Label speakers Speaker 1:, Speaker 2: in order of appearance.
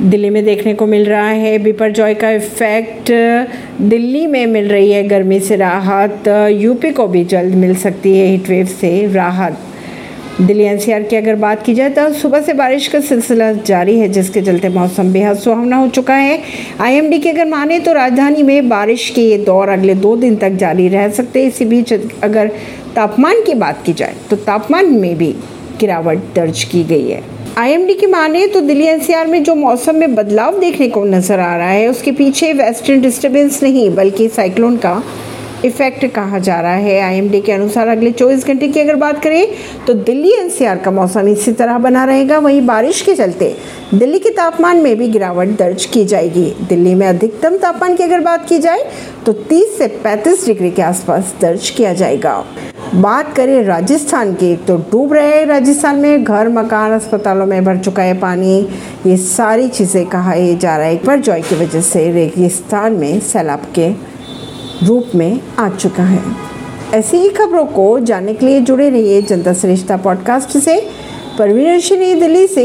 Speaker 1: दिल्ली में देखने को मिल रहा है। बिपर जॉय का इफ़ेक्ट दिल्ली में मिल रही है गर्मी से राहत। यूपी को भी जल्द मिल सकती है हीटवेव से राहत। दिल्ली एनसीआर की अगर बात की जाए तो सुबह से बारिश का सिलसिला जारी है, जिसके चलते मौसम बेहद सुहावना हो चुका है। आईएमडी की अगर माने तो राजधानी में बारिश के ये दौर अगले दो दिन तक जारी रह सकते हैं। इसी बीच अगर तापमान की बात की जाए तो तापमान में भी गिरावट दर्ज की गई है। आईएमडी की माने तो दिल्ली एनसीआर में जो मौसम में बदलाव देखने को नज़र आ रहा है, उसके पीछे वेस्टर्न डिस्टर्बेंस नहीं, बल्कि साइक्लोन का इफ़ेक्ट कहा जा रहा है। आईएमडी के अनुसार अगले 24 घंटे की अगर बात करें तो दिल्ली एनसीआर का मौसम इसी तरह बना रहेगा। वहीं बारिश के चलते दिल्ली के तापमान में भी गिरावट दर्ज की जाएगी। दिल्ली में अधिकतम तापमान की अगर बात की जाए तो 30 से 35 डिग्री के आसपास दर्ज किया जाएगा। बात करें राजस्थान की तो डूब रहे राजस्थान में। घर, मकान, अस्पतालों में भर चुका है पानी। ये सारी चीज़ें कहा जा रहा है। एक बार जॉय की वजह से रेगिस्तान में सैलाब के रूप में आ चुका है। ऐसी ही खबरों को जानने के लिए जुड़े रहिए जनता श्रेष्ठा पॉडकास्ट से। परवीन दिल्ली से।